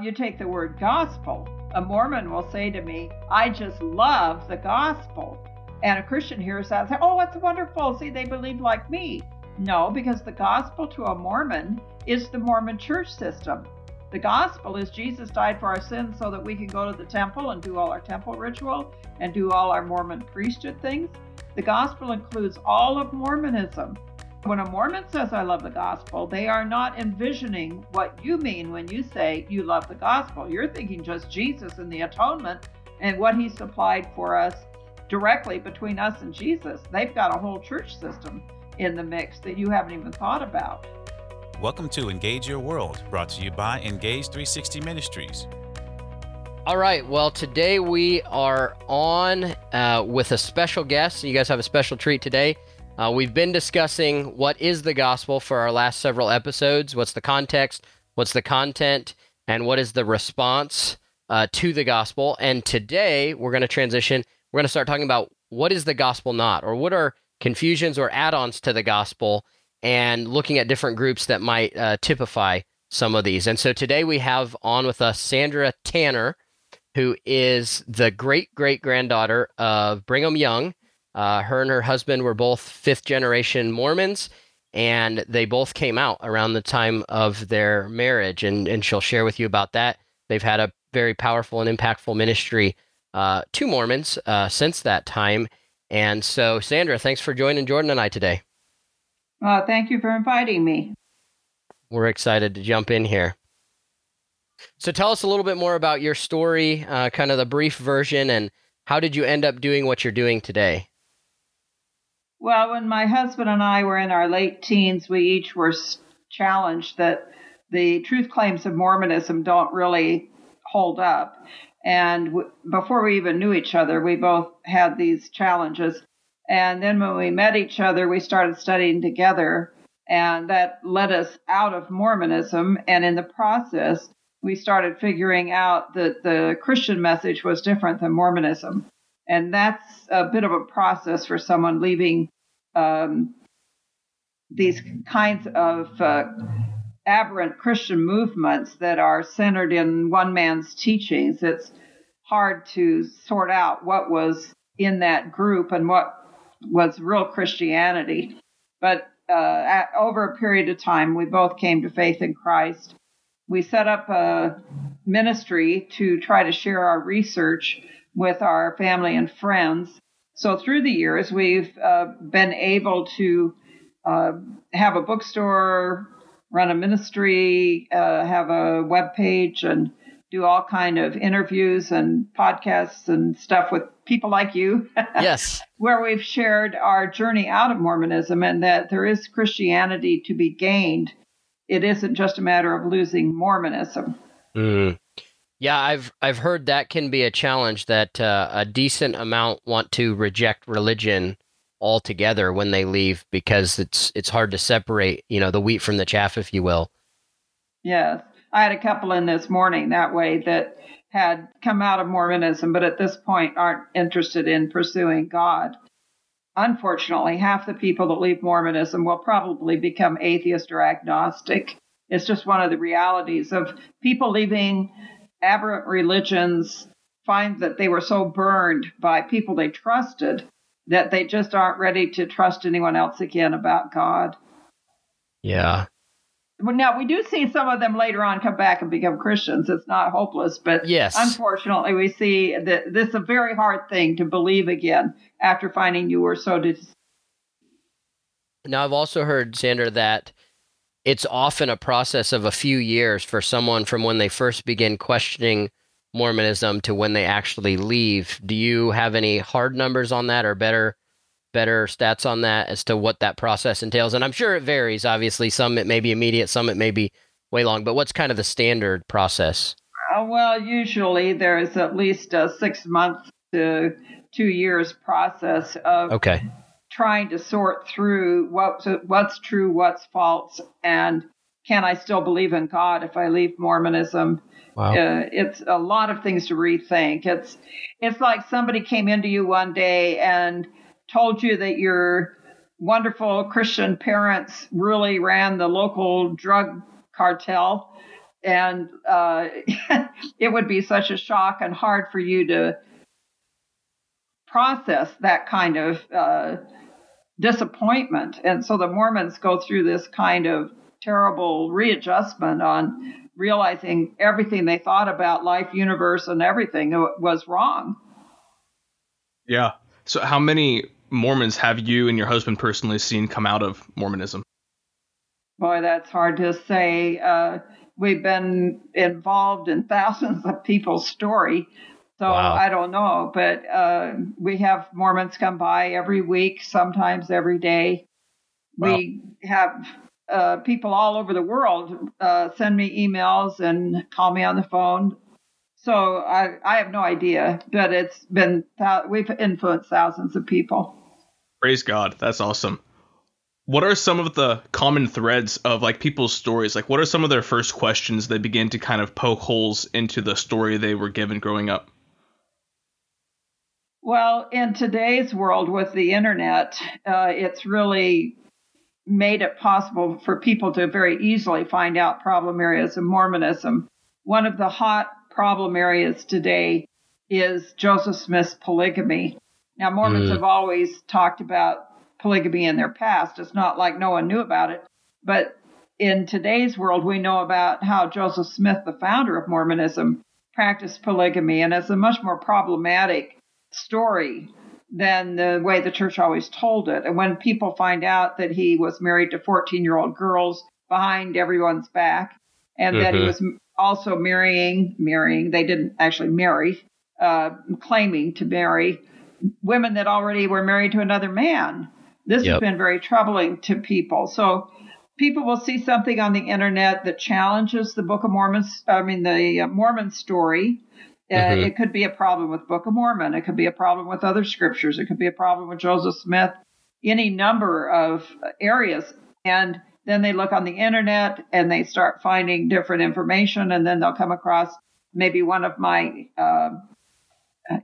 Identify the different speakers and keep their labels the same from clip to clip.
Speaker 1: You take the word gospel. A Mormon will say to me, I just love the gospel. And a Christian hears that and says, Oh, that's wonderful. See, they believe like me. No, because the gospel to a Mormon is the Mormon church system. The gospel is Jesus died for our sins so that we can go to the temple and do all our temple ritual and do all our Mormon priesthood things. The gospel includes all of Mormonism. When a Mormon says, I love the gospel, they are not envisioning what you mean when you say you love the gospel. You're thinking just Jesus and the atonement and what he supplied for us directly between us and Jesus. They've got a whole church system in the mix that you haven't even thought about.
Speaker 2: Welcome to Engage Your World, brought to you by Engage 360 Ministries.
Speaker 3: All right. Well, today we are on uh, with a special guest. You guys have a special treat today. Uh, we've been discussing what is the gospel for our last several episodes. What's the context? What's the content? And what is the response uh, to the gospel? And today we're going to transition. We're going to start talking about what is the gospel not, or what are confusions or add ons to the gospel and looking at different groups that might uh, typify some of these. And so today we have on with us Sandra Tanner, who is the great great granddaughter of Brigham Young. Uh, her and her husband were both fifth generation Mormons, and they both came out around the time of their marriage. And, and she'll share with you about that. They've had a very powerful and impactful ministry uh, to Mormons uh, since that time. And so, Sandra, thanks for joining Jordan and I today.
Speaker 1: Uh, thank you for inviting me.
Speaker 3: We're excited to jump in here. So, tell us a little bit more about your story, uh, kind of the brief version, and how did you end up doing what you're doing today?
Speaker 1: Well, when my husband and I were in our late teens, we each were challenged that the truth claims of Mormonism don't really hold up. And w- before we even knew each other, we both had these challenges. And then when we met each other, we started studying together. And that led us out of Mormonism. And in the process, we started figuring out that the Christian message was different than Mormonism. And that's a bit of a process for someone leaving um, these kinds of uh, aberrant Christian movements that are centered in one man's teachings. It's hard to sort out what was in that group and what was real Christianity. But uh, at, over a period of time, we both came to faith in Christ. We set up a ministry to try to share our research with our family and friends. So through the years, we've uh, been able to uh, have a bookstore, run a ministry, uh, have a web page, and do all kind of interviews and podcasts and stuff with people like you.
Speaker 3: Yes.
Speaker 1: where we've shared our journey out of Mormonism and that there is Christianity to be gained. It isn't just a matter of losing Mormonism.
Speaker 3: Mm. Yeah, I've I've heard that can be a challenge that uh, a decent amount want to reject religion altogether when they leave because it's it's hard to separate, you know, the wheat from the chaff if you will.
Speaker 1: Yes. I had a couple in this morning that way that had come out of Mormonism, but at this point aren't interested in pursuing God. Unfortunately, half the people that leave Mormonism will probably become atheist or agnostic. It's just one of the realities of people leaving aberrant religions, find that they were so burned by people they trusted that they just aren't ready to trust anyone else again about God.
Speaker 3: Yeah.
Speaker 1: Well, now we do see some of them later on come back and become Christians. It's not hopeless, but
Speaker 3: yes.
Speaker 1: unfortunately, we see that this is a very hard thing to believe again after finding you were so. Dis-
Speaker 3: now, I've also heard Sandra that it's often a process of a few years for someone from when they first begin questioning Mormonism to when they actually leave. Do you have any hard numbers on that, or better? better stats on that as to what that process entails? And I'm sure it varies. Obviously, some it may be immediate, some it may be way long. But what's kind of the standard process?
Speaker 1: Uh, well, usually there is at least a six month to two years process of
Speaker 3: okay.
Speaker 1: Trying to sort through what's what's true, what's false, and can I still believe in God if I leave Mormonism?
Speaker 3: Wow.
Speaker 1: Uh, it's a lot of things to rethink. It's it's like somebody came into you one day and told you that your wonderful Christian parents really ran the local drug cartel and uh, it would be such a shock and hard for you to process that kind of uh, disappointment. And so the Mormons go through this kind of terrible readjustment on realizing everything they thought about life, universe, and everything was wrong.
Speaker 4: Yeah. So, how many Mormons have you and your husband personally seen come out of Mormonism?
Speaker 1: Boy, that's hard to say. Uh, we've been involved in thousands of people's story. So wow. I don't know, but uh, we have Mormons come by every week, sometimes every day. Wow. We have uh, people all over the world uh, send me emails and call me on the phone. So I, I have no idea, but it's been we've influenced thousands of people.
Speaker 4: Praise God, that's awesome. What are some of the common threads of like people's stories? Like, what are some of their first questions they begin to kind of poke holes into the story they were given growing up?
Speaker 1: Well, in today's world with the internet, uh, it's really made it possible for people to very easily find out problem areas of Mormonism. One of the hot problem areas today is Joseph Smith's polygamy. Now, Mormons mm. have always talked about polygamy in their past. It's not like no one knew about it. But in today's world, we know about how Joseph Smith, the founder of Mormonism, practiced polygamy, and it's a much more problematic story than the way the church always told it. And when people find out that he was married to 14 year old girls behind everyone's back, and mm-hmm. that he mm-hmm. was also marrying, marrying, they didn't actually marry, uh, claiming to marry women that already were married to another man. This yep. has been very troubling to people. So people will see something on the internet that challenges the Book of Mormon, I mean, the uh, Mormon story uh, mm-hmm. It could be a problem with Book of Mormon. It could be a problem with other scriptures. It could be a problem with Joseph Smith, any number of areas. And then they look on the internet and they start finding different information, and then they'll come across maybe one of my uh,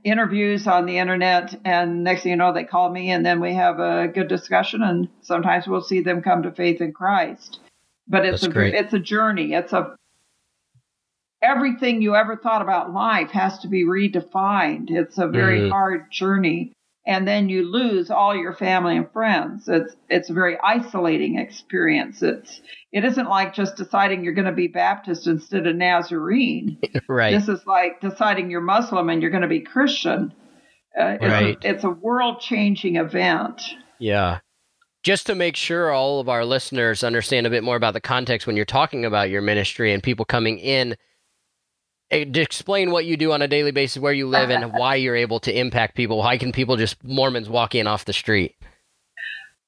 Speaker 1: interviews on the internet. And next thing you know, they call me, and then we have a good discussion. And sometimes we'll see them come to faith in Christ. But it's That's a great. it's a journey. It's a everything you ever thought about life has to be redefined. It's a very mm-hmm. hard journey. And then you lose all your family and friends. It's it's a very isolating experience. It's it isn't like just deciding you're going to be Baptist instead of Nazarene.
Speaker 3: right.
Speaker 1: This is like deciding you're Muslim and you're going to be Christian. Uh, it's, right. a, it's a world changing event.
Speaker 3: Yeah. Just to make sure all of our listeners understand a bit more about the context when you're talking about your ministry and people coming in explain what you do on a daily basis, where you live, and why you're able to impact people. Why can people just Mormons walk in off the street?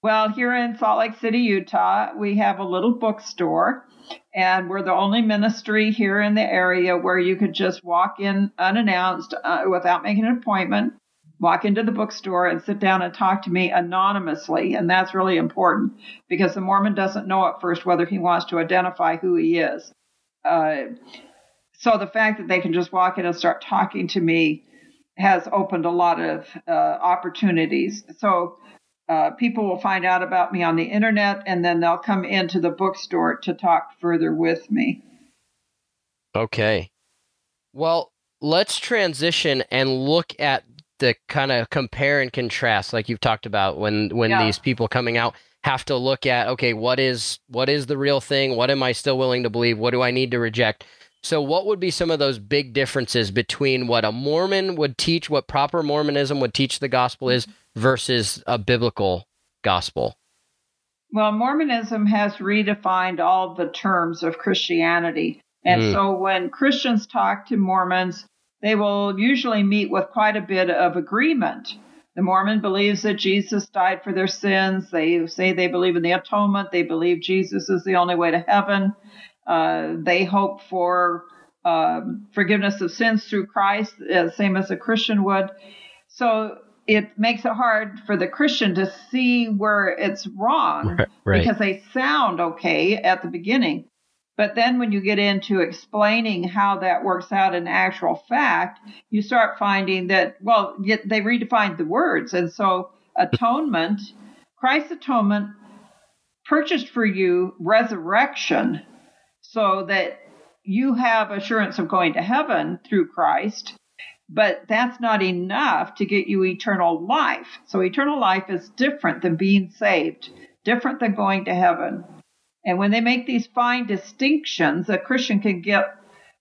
Speaker 1: Well, here in Salt Lake City, Utah, we have a little bookstore, and we're the only ministry here in the area where you could just walk in unannounced uh, without making an appointment, walk into the bookstore and sit down and talk to me anonymously. And that's really important because the Mormon doesn't know at first whether he wants to identify who he is. Uh, so the fact that they can just walk in and start talking to me has opened a lot of uh, opportunities. So uh, people will find out about me on the internet and then they'll come into the bookstore to talk further with me.
Speaker 3: Okay. Well, let's transition and look at the kind of compare and contrast like you've talked about when when yeah. these people coming out have to look at okay what is what is the real thing what am i still willing to believe what do i need to reject so, what would be some of those big differences between what a Mormon would teach, what proper Mormonism would teach the gospel is, versus a biblical gospel?
Speaker 1: Well, Mormonism has redefined all the terms of Christianity. And mm. so when Christians talk to Mormons, they will usually meet with quite a bit of agreement. The Mormon believes that Jesus died for their sins. They say they believe in the atonement. They believe Jesus is the only way to heaven. Uh, they hope for uh, forgiveness of sins through Christ, uh, same as a Christian would. So it makes it hard for the Christian to see where it's wrong right, right. because they sound okay at the beginning. But then when you get into explaining how that works out in actual fact, you start finding that, well, they redefined the words. And so atonement, Christ's atonement purchased for you resurrection so that you have assurance of going to heaven through Christ, but that's not enough to get you eternal life. So, eternal life is different than being saved, different than going to heaven. And when they make these fine distinctions, a Christian can get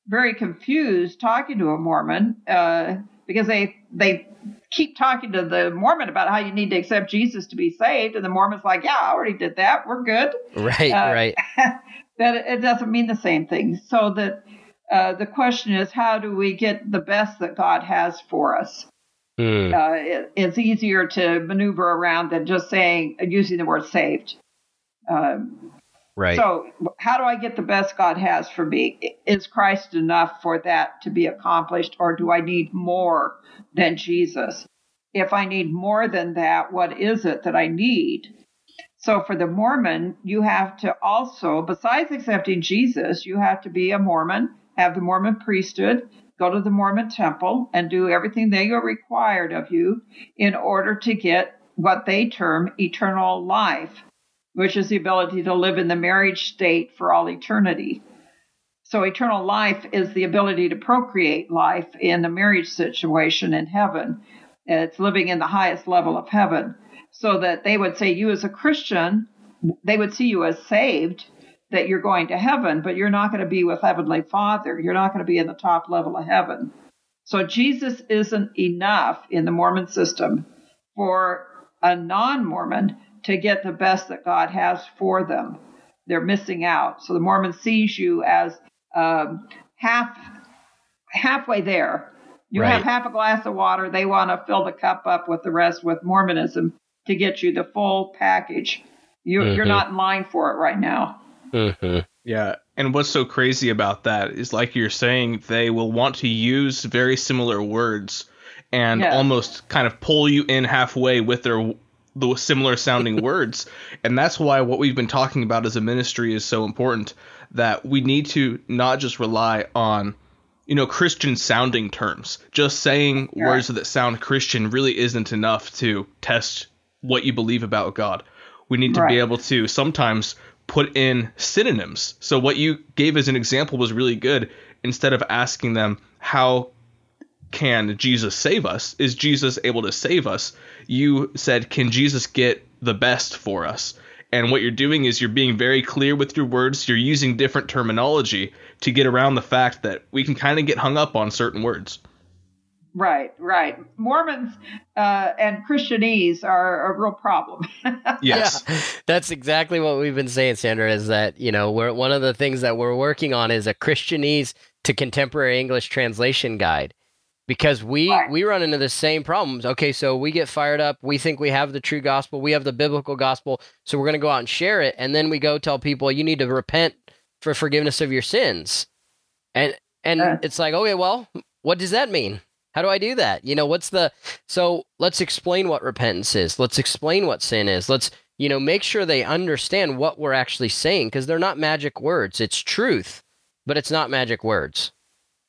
Speaker 1: very confused talking to a Mormon uh, because they they keep talking to the Mormon about how you need to accept Jesus to be saved, and the Mormon's like, "Yeah, I already did that. We're good."
Speaker 3: Right, uh, right.
Speaker 1: that it doesn't mean the same thing. So that uh, the question is, how do we get the best that God has for us? Mm. Uh, it, it's easier to maneuver around than just saying using the word saved. Um,
Speaker 3: right.
Speaker 1: So, how do I get the best God has for me? Is Christ enough for that to be accomplished, or do I need more than Jesus? If I need more than that, what is it that I need? So for the Mormon, you have to also, besides accepting Jesus, you have to be a Mormon, have the Mormon priesthood, go to the Mormon temple, and do everything they are required of you in order to get what they term eternal life, which is the ability to live in the marriage state for all eternity. So eternal life is the ability to procreate life in a marriage situation in heaven. It's living in the highest level of heaven so that they would say you as a Christian, they would see you as saved, that you're going to heaven, but you're not going to be with Heavenly Father. You're not going to be in the top level of heaven. So Jesus isn't enough in the Mormon system for a non Mormon to get the best that God has for them. They're missing out. So the Mormon sees you as um, half halfway there. You right. have half a glass of water. They want to fill the cup up with the rest with Mormonism to get you the full package. You, mm-hmm. You're not in line for it right now.
Speaker 4: Mm-hmm. Yeah. And what's so crazy about that is, like you're saying, they will want to use very similar words and yes. almost kind of pull you in halfway with their the similar sounding words. And that's why what we've been talking about as a ministry is so important that we need to not just rely on you know Christian sounding terms. Just saying yeah. words that sound Christian really isn't enough to test what you believe about God. We need to right. be able to sometimes put in synonyms. So what you gave as an example was really good. Instead of asking them how can Jesus save us? Is Jesus able to save us? You said, can Jesus get the best for us? And what you're doing is you're being very clear with your words. You're using different terminology to get around the fact that we can kind of get hung up on certain words.
Speaker 1: Right, right. Mormons uh, and Christianese are a real problem.
Speaker 4: yes,
Speaker 3: yeah, that's exactly what we've been saying, Sandra. Is that you know we're one of the things that we're working on is a Christianese to contemporary English translation guide because we right. we run into the same problems. Okay, so we get fired up. We think we have the true gospel. We have the biblical gospel. So we're going to go out and share it, and then we go tell people you need to repent for forgiveness of your sins, and and uh, it's like okay, well, what does that mean? How do I do that? You know, what's the so let's explain what repentance is. Let's explain what sin is. Let's, you know, make sure they understand what we're actually saying because they're not magic words. It's truth, but it's not magic words.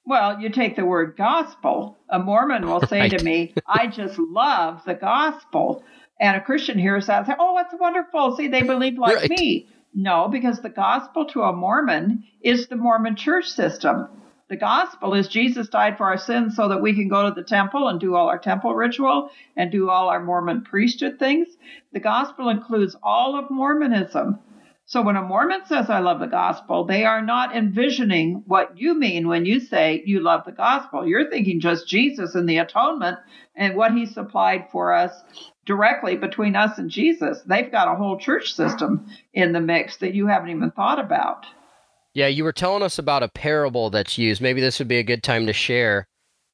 Speaker 1: Well, you take the word gospel. A Mormon will say right. to me, I just love the gospel. And a Christian hears that and say, Oh, it's wonderful. See, they believe like right. me. No, because the gospel to a Mormon is the Mormon church system. The gospel is Jesus died for our sins so that we can go to the temple and do all our temple ritual and do all our Mormon priesthood things. The gospel includes all of Mormonism. So when a Mormon says, I love the gospel, they are not envisioning what you mean when you say you love the gospel. You're thinking just Jesus and the atonement and what he supplied for us directly between us and Jesus. They've got a whole church system in the mix that you haven't even thought about.
Speaker 3: Yeah, you were telling us about a parable that's used. Maybe this would be a good time to share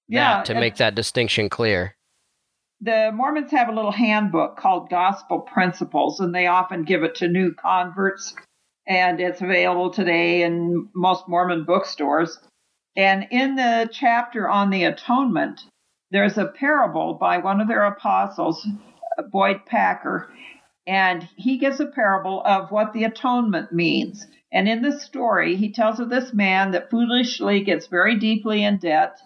Speaker 3: yeah, to make that distinction clear.
Speaker 1: The Mormons have a little handbook called Gospel Principles, and they often give it to new converts. And it's available today in most Mormon bookstores. And in the chapter on the atonement, there's a parable by one of their apostles, Boyd Packer, and he gives a parable of what the atonement means. And in this story, he tells of this man that foolishly gets very deeply in debt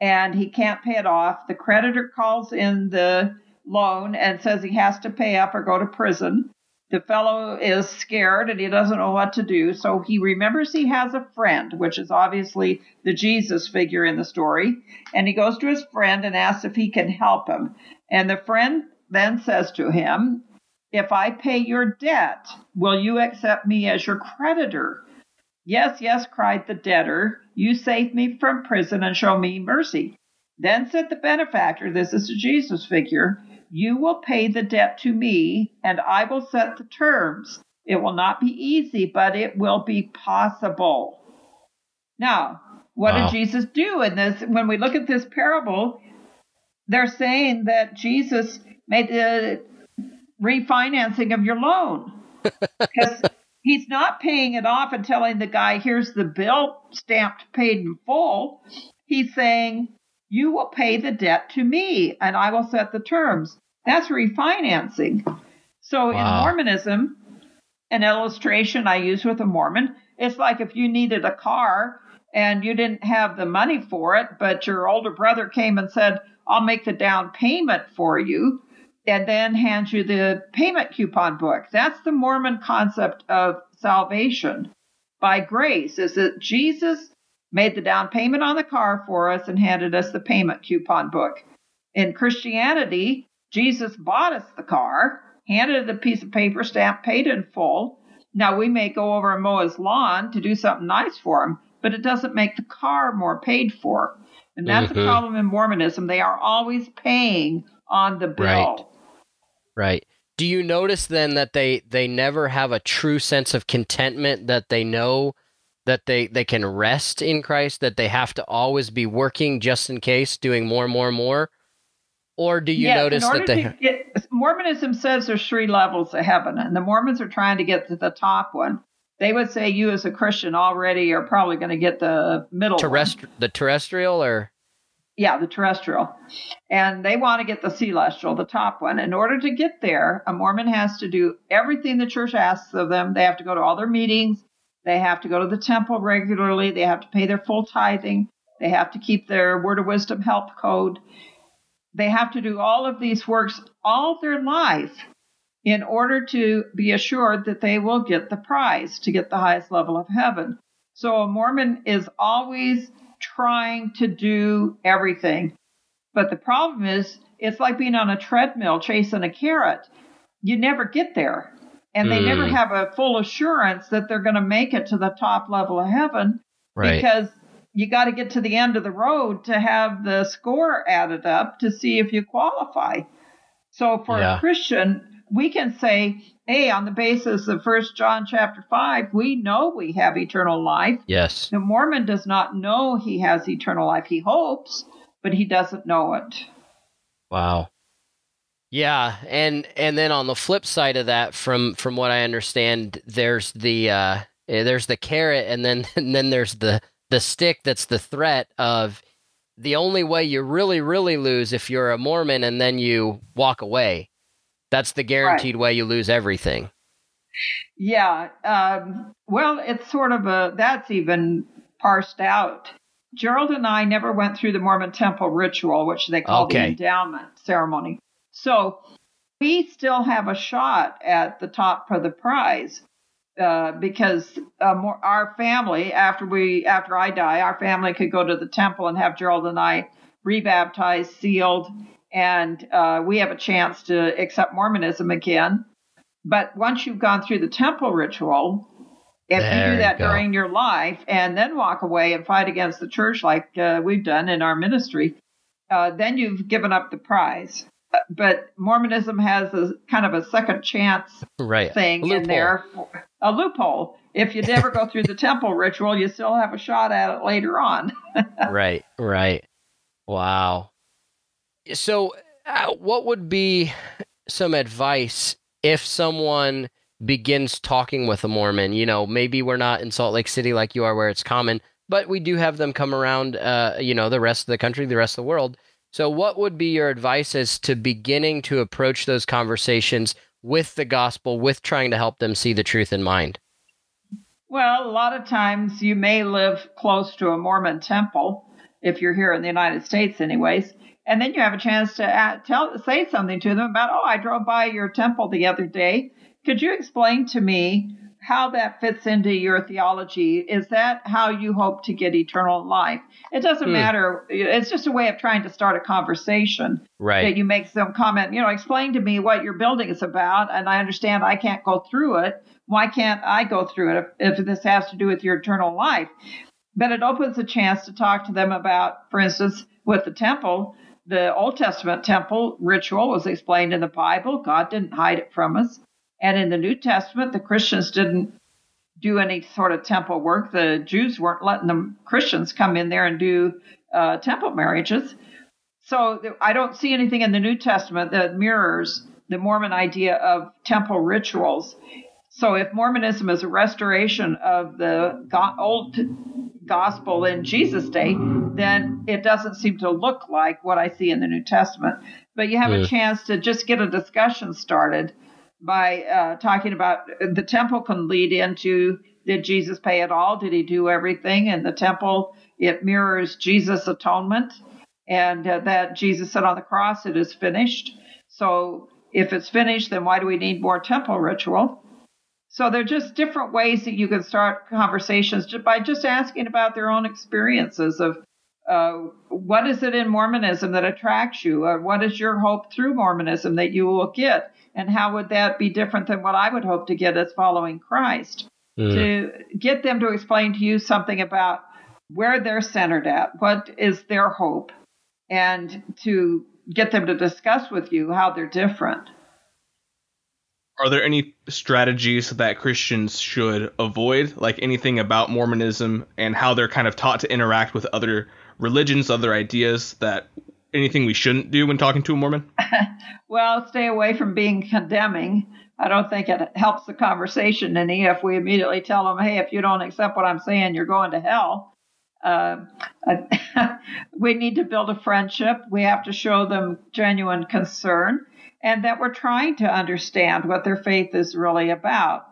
Speaker 1: and he can't pay it off. The creditor calls in the loan and says he has to pay up or go to prison. The fellow is scared and he doesn't know what to do. So he remembers he has a friend, which is obviously the Jesus figure in the story. And he goes to his friend and asks if he can help him. And the friend then says to him, If I pay your debt, will you accept me as your creditor? Yes, yes, cried the debtor. You save me from prison and show me mercy. Then said the benefactor, This is the Jesus figure. You will pay the debt to me, and I will set the terms. It will not be easy, but it will be possible. Now, what wow. did Jesus do in this? When we look at this parable, they're saying that Jesus made the refinancing of your loan. Because he's not paying it off and telling the guy, here's the bill stamped paid in full. He's saying, you will pay the debt to me and I will set the terms. That's refinancing. So wow. in Mormonism, an illustration I use with a Mormon, it's like if you needed a car and you didn't have the money for it, but your older brother came and said, I'll make the down payment for you, and then hand you the payment coupon book. That's the Mormon concept of salvation by grace, is that Jesus made the down payment on the car for us and handed us the payment coupon book. In Christianity, Jesus bought us the car, handed the piece of paper stamp, paid in full. Now we may go over and mow his lawn to do something nice for him, but it doesn't make the car more paid for. And that's mm-hmm. the problem in Mormonism. They are always paying on the bill.
Speaker 3: Right. Right. Do you notice then that they they never have a true sense of contentment that they know that they they can rest in Christ that they have to always be working just in case doing more and more and more or do you yes, notice that they
Speaker 1: get, Mormonism says there's three levels of heaven and the Mormons are trying to get to the top one. They would say you as a Christian already are probably going to get the middle
Speaker 3: Terrestri-
Speaker 1: one.
Speaker 3: the terrestrial or
Speaker 1: yeah, the terrestrial. And they want to get the celestial, the top one. In order to get there, a Mormon has to do everything the church asks of them. They have to go to all their meetings. They have to go to the temple regularly. They have to pay their full tithing. They have to keep their Word of Wisdom help code. They have to do all of these works all their life in order to be assured that they will get the prize to get the highest level of heaven. So a Mormon is always trying to do everything. But the problem is, it's like being on a treadmill chasing a carrot. You never get there. And they mm. never have a full assurance that they're going to make it to the top level of heaven right. because you got to get to the end of the road to have the score added up to see if you qualify. So for yeah. a Christian, we can say, hey, on the basis of First John chapter 5, we know we have eternal life.
Speaker 3: Yes.
Speaker 1: The Mormon does not know he has eternal life. He hopes, but he doesn't know it.
Speaker 3: Wow. Yeah, and and then on the flip side of that, from from what I understand, there's the uh, eh, there's the carrot, and then and then there's the the stick that's the threat of the only way you really really lose if you're a Mormon and then you walk away. That's the guaranteed right. way you lose everything.
Speaker 1: Yeah. Um, well, it's sort of a that's even parsed out. Jerald and I never went through the Mormon temple ritual, which they call okay. the endowment ceremony. So we still have a shot at the top for the prize. Uh, because uh, more, our family, after we, after I die, our family could go to the temple and have Jerald and I rebaptized, sealed, and uh, we have a chance to accept Mormonism again. But once you've gone through the temple ritual, if there you do that you during your life and then walk away and fight against the church like uh, we've done in our ministry, uh, then you've given up the prize but Mormonism has a kind of a second chance
Speaker 3: right.
Speaker 1: thing in there, a loophole. If you never go through the temple ritual, you still have a shot at it later on.
Speaker 3: right, right. Wow. So, uh, what would be some advice if someone begins talking with a Mormon? You know, maybe we're not in Salt Lake City like you are, where it's common, but we do have them come around. Uh, you know, the rest of the country, the rest of the world so, what would be your advice as to beginning to approach those conversations with the gospel, with trying to help them see the truth in mind?
Speaker 1: Well, a lot of times you may live close to a Mormon temple, if you're here in the United States, anyways. And then you have a chance to tell, say something to them about, oh, I drove by your temple the other day Could you explain to me how that fits into your theology? Is that how you hope to get eternal life? It doesn't hmm. matter. It's just a way of trying to start a conversation.
Speaker 3: Right.
Speaker 1: That you make some comment, you know, explain to me what your building is about. And I understand I can't go through it. Why can't I go through it if, if this has to do with your eternal life? But it opens a chance to talk to them about, for instance, with the temple, the Old Testament temple ritual was explained in the Bible. God didn't hide it from us. And in the New Testament, the Christians didn't do any sort of temple work. The Jews weren't letting the Christians come in there and do uh, temple marriages. So I don't see anything in the New Testament that mirrors the Mormon idea of temple rituals. So if Mormonism is a restoration of the old gospel in Jesus' day, then it doesn't seem to look like what I see in the New Testament. But you have yeah. a chance to just get a discussion started by uh, talking about the temple can lead into did Jesus pay it all? Did he do everything? And the temple, it mirrors Jesus' atonement and uh, that Jesus said on the cross, it is finished. So if it's finished, then why do we need more temple ritual? So they're just different ways that you can start conversations just by just asking about their own experiences of uh, what is it in Mormonism that attracts you? Or what is your hope through Mormonism that you will get? And how would that be different than what I would hope to get as following Christ? Mm. To get them to explain to you something about where they're centered at, what is their hope, and to get them to discuss with you how they're different.
Speaker 4: Are there any strategies that Christians should avoid, like anything about Mormonism and how they're kind of taught to interact with other religions, other ideas that anything we shouldn't do when talking to a Mormon?
Speaker 1: well, stay away from being condemning. I don't think it helps the conversation any if we immediately tell them, hey, if you don't accept what I'm saying, you're going to hell. Uh, we need to build a friendship. We have to show them genuine concern and that we're trying to understand what their faith is really about.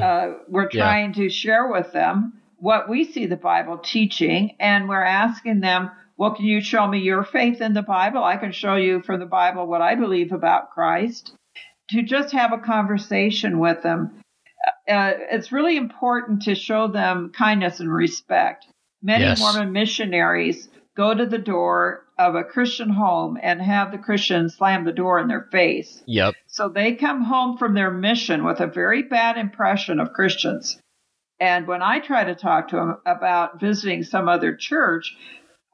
Speaker 1: Uh, we're trying yeah. to share with them what we see the Bible teaching, and we're asking them, well, can you show me your faith in the Bible? I can show you from the Bible what I believe about Christ. To just have a conversation with them. Uh, it's really important to show them kindness and respect. Many yes. Mormon missionaries go to the door of a Christian home and have the Christian slam the door in their face.
Speaker 3: Yep.
Speaker 1: So they come home from their mission with a very bad impression of Christians. And when I try to talk to them about visiting some other church,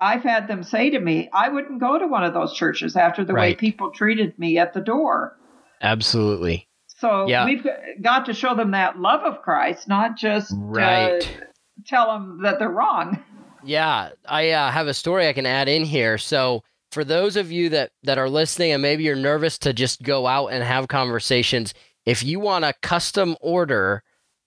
Speaker 1: I've had them say to me, I wouldn't go to one of those churches after the right. way people treated me at the door.
Speaker 3: Absolutely.
Speaker 1: So yeah. we've got to show them that love of Christ, not just right. Uh, tell them that they're wrong.
Speaker 3: Yeah, I uh, have a story I can add in here. So for those of you that that are listening and maybe you're nervous to just go out and have conversations, if you want a custom order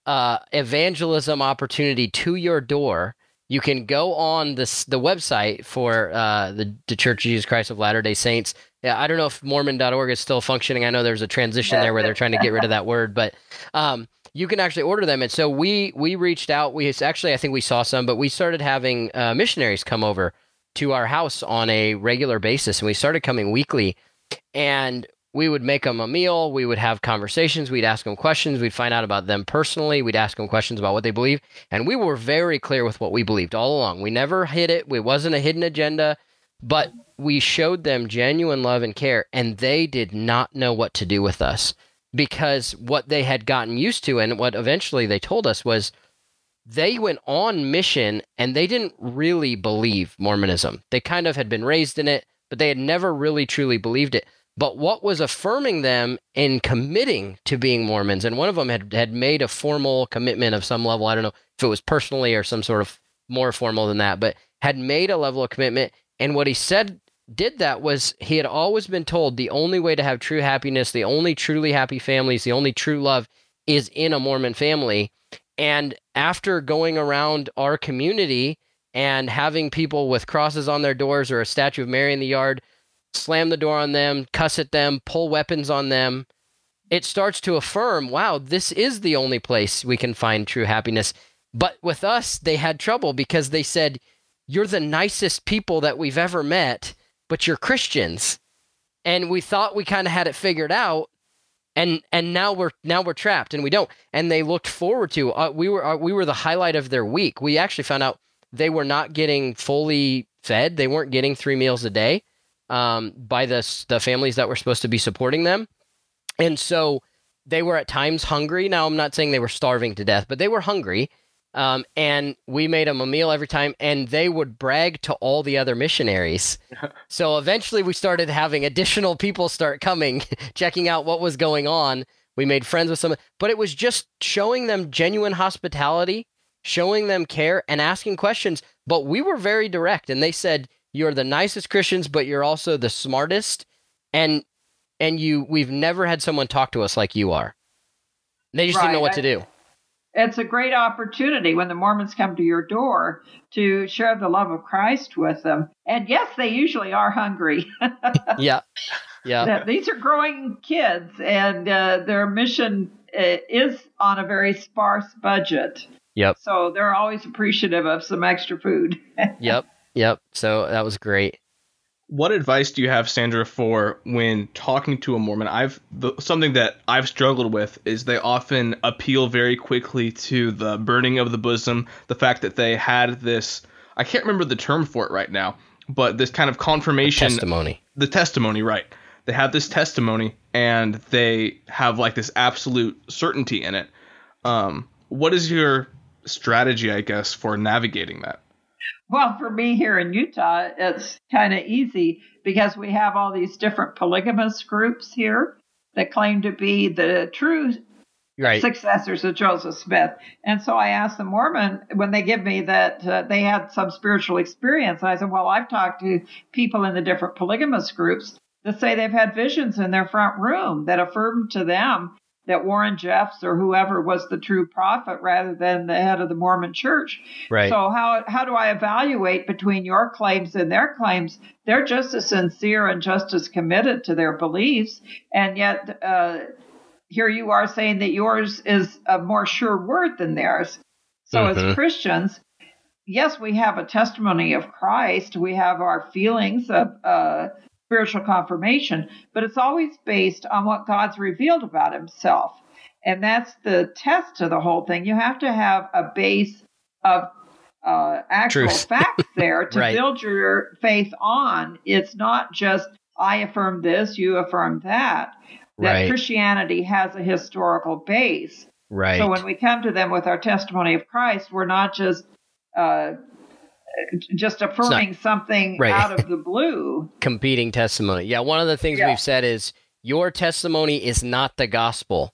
Speaker 3: uh, evangelism opportunity to your door, you can go on this the website for uh, the, the Church of Jesus Christ of Latter Day Saints. Yeah, I don't know if Mormon.org is still functioning. I know there's a transition there where they're trying to get rid of that word, but um, you can actually order them. And so we we reached out. We actually I think we saw some, but we started having uh, missionaries come over to our house on a regular basis, and we started coming weekly. And we would make them a meal. We would have conversations. We'd ask them questions. We'd find out about them personally. We'd ask them questions about what they believe. And we were very clear with what we believed all along. We never hid it. It wasn't a hidden agenda, but we showed them genuine love and care, and they did not know what to do with us because what they had gotten used to and what eventually they told us was they went on mission and they didn't really believe Mormonism. They kind of had been raised in it, but they had never really truly believed it. But what was affirming them in committing to being Mormons, and one of them had, had made a formal commitment of some level. I don't know if it was personally or some sort of more formal than that, but had made a level of commitment. And what he said did that was he had always been told the only way to have true happiness, the only truly happy families, the only true love is in a Mormon family. And after going around our community and having people with crosses on their doors or a statue of Mary in the yard slam the door on them, cuss at them, pull weapons on them, it starts to affirm, wow, this is the only place we can find true happiness. But with us, they had trouble because they said, You're the nicest people that we've ever met, but you're Christians. And we thought we kind of had it figured out. and and now we're now we're trapped and we don't. And they looked forward to uh, we were uh, we were the highlight of their week. We actually found out they were not getting fully fed. They weren't getting three meals a day um, by the the families that were supposed to be supporting them. And so they were at times hungry. Now i'm not saying they were starving to death but they were hungry um, and we made them a meal every time and they would brag to all the other missionaries. So eventually we started having additional people start coming checking out what was going on. We made friends with some but it was just showing them genuine hospitality showing them care and asking questions. But we were very direct and they said you're the nicest christians but you're also the smartest and and you we've never had someone talk to us like you are. They just didn't know what
Speaker 1: I-
Speaker 3: to do
Speaker 1: It's a great opportunity when the Mormons come to your door to share the love of Christ with them. And yes, they usually are hungry.
Speaker 3: yeah yeah
Speaker 1: These are growing kids, and uh, their mission uh, is on a very sparse budget.
Speaker 3: Yep.
Speaker 1: So they're always appreciative of some extra food.
Speaker 3: yep yep so that was great
Speaker 4: What advice do you have, Sandra, for when talking to a Mormon? I've the, something that I've struggled with is they often appeal very quickly to the burning of the bosom, the fact that they had this. I can't remember the term for it right now, but this kind of confirmation
Speaker 3: testimony
Speaker 4: the testimony, right? They have this testimony and they have like this absolute certainty in it. Um, what is your strategy, I guess, for navigating that?
Speaker 1: Well, for me here in Utah, it's kind of easy because we have all these different polygamous groups here that claim to be the true
Speaker 3: right
Speaker 1: successors of Joseph Smith. And so I asked the Mormon when they give me that uh, they had some spiritual experience. And I said, Well, I've talked to people in the different polygamous groups that say they've had visions in their front room that affirm to them that Warren Jeffs or whoever was the true prophet rather than the head of the Mormon church.
Speaker 3: right
Speaker 1: So how how do I evaluate between your claims and their claims? They're just as sincere and just as committed to their beliefs, and yet uh, here you are saying that yours is a more sure word than theirs. So
Speaker 3: Mhm.
Speaker 1: as Christians, yes, we have a testimony of Christ. We have our feelings of uh, spiritual confirmation, but it's always based on what God's revealed about Himself. And that's the test to the whole thing. You have to have a base of uh, actual
Speaker 3: Truth.
Speaker 1: facts there to
Speaker 3: Right.
Speaker 1: build your faith on. It's not just, I affirm this, you affirm that. That
Speaker 3: Right.
Speaker 1: Christianity has a historical base.
Speaker 3: right
Speaker 1: So when we come to them with our testimony of Christ, we're not just uh, just affirming something
Speaker 3: right.
Speaker 1: out of the blue.
Speaker 3: competing testimony. Yeah, one of the things
Speaker 1: Yeah.
Speaker 3: we've said is your testimony is not the gospel.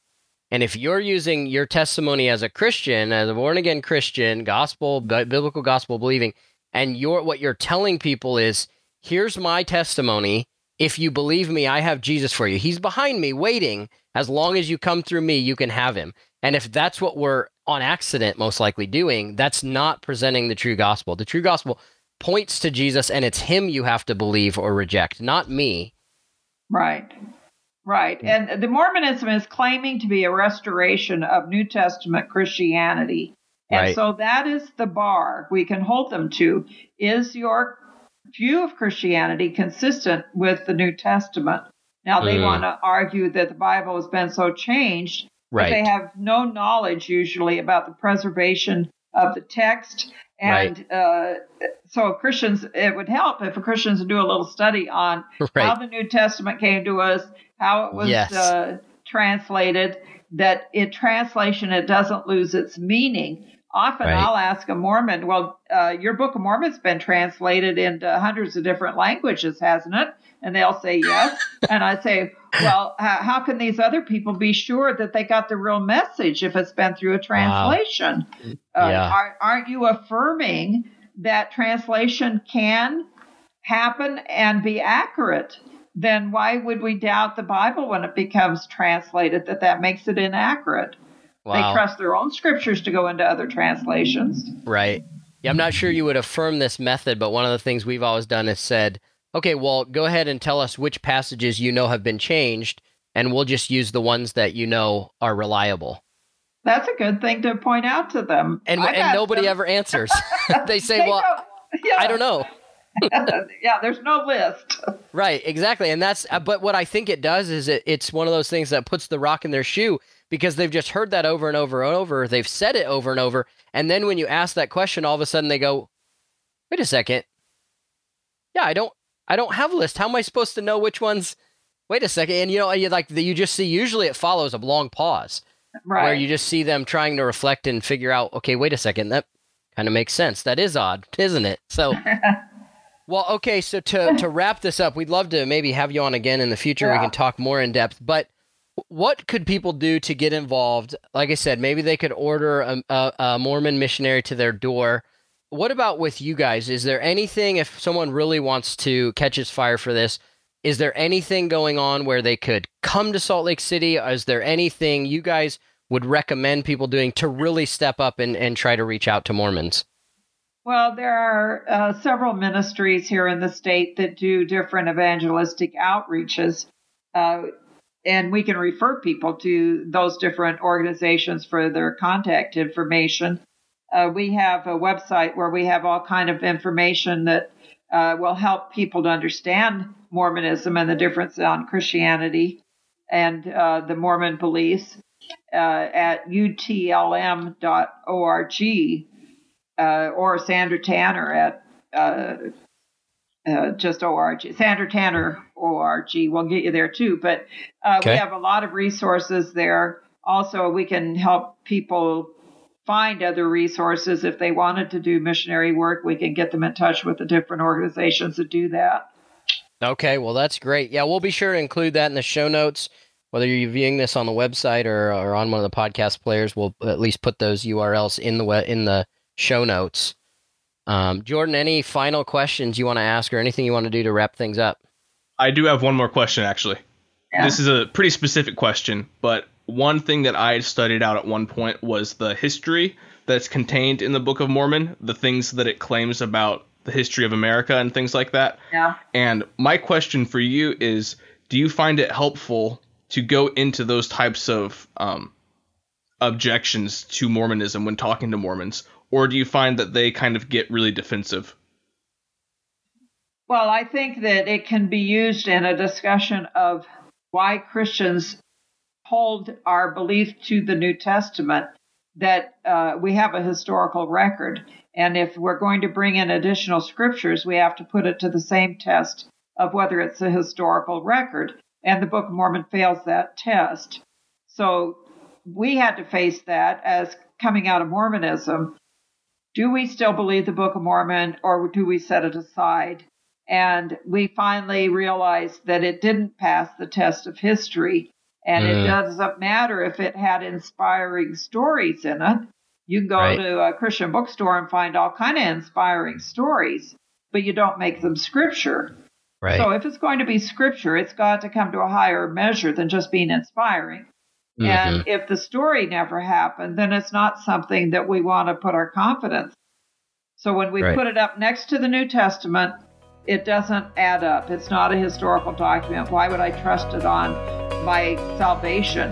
Speaker 3: And if you're using your testimony as a Christian, as a born again Christian, gospel, biblical gospel believing, and your what you're telling people is, here's my testimony. If you believe me, I have Jesus for you. He's behind me waiting. As long as you come through me, you can have him. And if that's what we're on accident most likely doing, that's not presenting the true gospel. The true gospel points to Jesus and it's him you have to believe or reject, not me.
Speaker 1: Right. Right. And the Mormonism is claiming to be a restoration of New Testament Christianity. And
Speaker 3: Right.
Speaker 1: so that is the bar we can hold them to. Is your view of Christianity consistent with the New Testament? Now, they
Speaker 3: Mm.
Speaker 1: want to argue that the Bible has been so changed
Speaker 3: Right.
Speaker 1: they have no knowledge usually about the preservation of the text. And uh, so Christians, it would help if Christians do a little study on how the New Testament came to us, how it was
Speaker 3: Yes.
Speaker 1: uh, translated, that in translation it doesn't lose its meaning. Often
Speaker 3: Right.
Speaker 1: I'll ask a Mormon, well, uh, your Book of Mormon's been translated into hundreds of different languages, hasn't it? And they'll say yes. and I say, well, how, how can these other people be sure that they got the real message if it's been through a translation? Uh,
Speaker 3: Yeah.
Speaker 1: are, aren't you affirming that translation can happen and be accurate? Then why would we doubt the Bible when it becomes translated that that makes it inaccurate?
Speaker 3: Wow.
Speaker 1: They trust their own scriptures to go into other translations.
Speaker 3: Right. Yeah, I'm not sure you would affirm this method, but one of the things we've always done is said, okay, well, go ahead and tell us which passages you know have been changed, and we'll just use the ones that you know are reliable.
Speaker 1: That's a good thing to point out to them.
Speaker 3: And and nobody
Speaker 1: them-
Speaker 3: ever answers. they say,
Speaker 1: They
Speaker 3: well,
Speaker 1: don't- yeah.
Speaker 3: I don't know.
Speaker 1: yeah, there's no list.
Speaker 3: Right, exactly. And that's, uh, but what I think it does is it, it's one of those things that puts the rock in their shoe because they've just heard that over and over and over. They've said it over and over. And then when you ask that question, all of a sudden they go, wait a second. Yeah, I don't, I don't have a list. How am I supposed to know which ones? Wait a second. And you know, you like you just see, usually it follows a long pause
Speaker 1: Right.
Speaker 3: where you just see them trying to reflect and figure out, okay, wait a second. That kind of makes sense. That is odd, isn't it? So, well, okay. So to, to wrap this up, we'd love to maybe have you on again in the future. We can talk more in depth, but what could people do to get involved? Like I said, maybe they could order a, a, a Mormon missionary to their door. What about with you guys? Is there anything, if someone really wants to catch his fire for this, is there anything going on where they could come to Salt Lake City? Is there anything you guys would recommend people doing to really step up and, and try to reach out to Mormons?
Speaker 1: Well, there are uh, several ministries here in the state that do different evangelistic outreaches. Uh, and we can refer people to those different organizations for their contact information. Uh, we have a website where we have all kind of information that uh, will help people to understand Mormonism and the difference on Christianity and uh, the Mormon beliefs uh, at utlm.org uh, or Sandra Tanner at uh, uh, just org. Sandra Tanner org will get you there too. But uh,
Speaker 3: Okay.
Speaker 1: we have a lot of resources there. Also, we can help people find other resources if they wanted to do missionary work. We can get them in touch with the different organizations that do that.
Speaker 3: Okay, well, that's great. Yeah, we'll be sure to include that in the show notes. Whether you're viewing this on the website or, or on one of the podcast players, we'll at least put those URLs in the in the show notes. Um, Jordan, any final questions you want to ask or anything you want to do to wrap things up?
Speaker 4: I do have one more question actually.
Speaker 1: Yeah.
Speaker 4: This is a pretty specific question, but one thing that I had studied out at one point was the history that's contained in the Book of Mormon, the things that it claims about the history of America and things like that.
Speaker 1: Yeah.
Speaker 4: And my question for you is do you find it helpful to go into those types of um, objections to Mormonism when talking to Mormons? Or do you find that they kind of get really defensive?
Speaker 1: Well, I think that it can be used in a discussion of why Christians hold our belief to the New Testament that uh, we have a historical record. And if we're going to bring in additional scriptures, we have to put it to the same test of whether it's a historical record. And the Book of Mormon fails that test. So we had to face that as coming out of Mormonism. Do we still believe the Book of Mormon or do we set it aside? And we finally realized that it didn't pass the test of history. And it
Speaker 3: Mm.
Speaker 1: doesn't matter if it had inspiring stories in it. You can go
Speaker 3: Right.
Speaker 1: to a Christian bookstore and find all kind of inspiring stories, but you don't make them scripture.
Speaker 3: Right.
Speaker 1: So if it's going to be scripture, it's got to come to a higher measure than just being inspiring.
Speaker 3: Mhm.
Speaker 1: And if the story never happened, then it's not something that we want to put our confidence. So when we
Speaker 3: Right.
Speaker 1: put it up next to the New Testament, it doesn't add up. It's not a historical document. Why would I trust it on my salvation?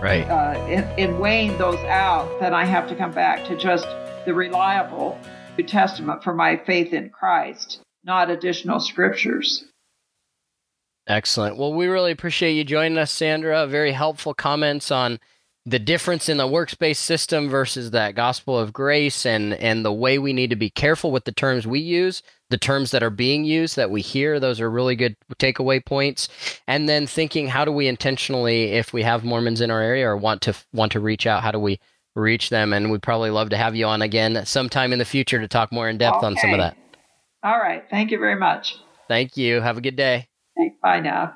Speaker 3: right.
Speaker 1: Uh, in, in weighing those out, then I have to come back to just the reliable New Testament for my faith in Christ, not additional scriptures.
Speaker 3: Excellent. Well, we really appreciate you joining us, Sandra. Very helpful comments on the difference in the works-based system versus that gospel of grace and and the way we need to be careful with the terms we use, the terms that are being used that we hear. Those are really good takeaway points. And then thinking how do we intentionally if we have Mormons in our area or want to want to reach out, how do we reach them? And we'd probably love to have you on again sometime in the future to talk more in depth on some of that.
Speaker 1: All right. Thank you very much.
Speaker 3: Thank you. Have a good day.
Speaker 1: Bye now.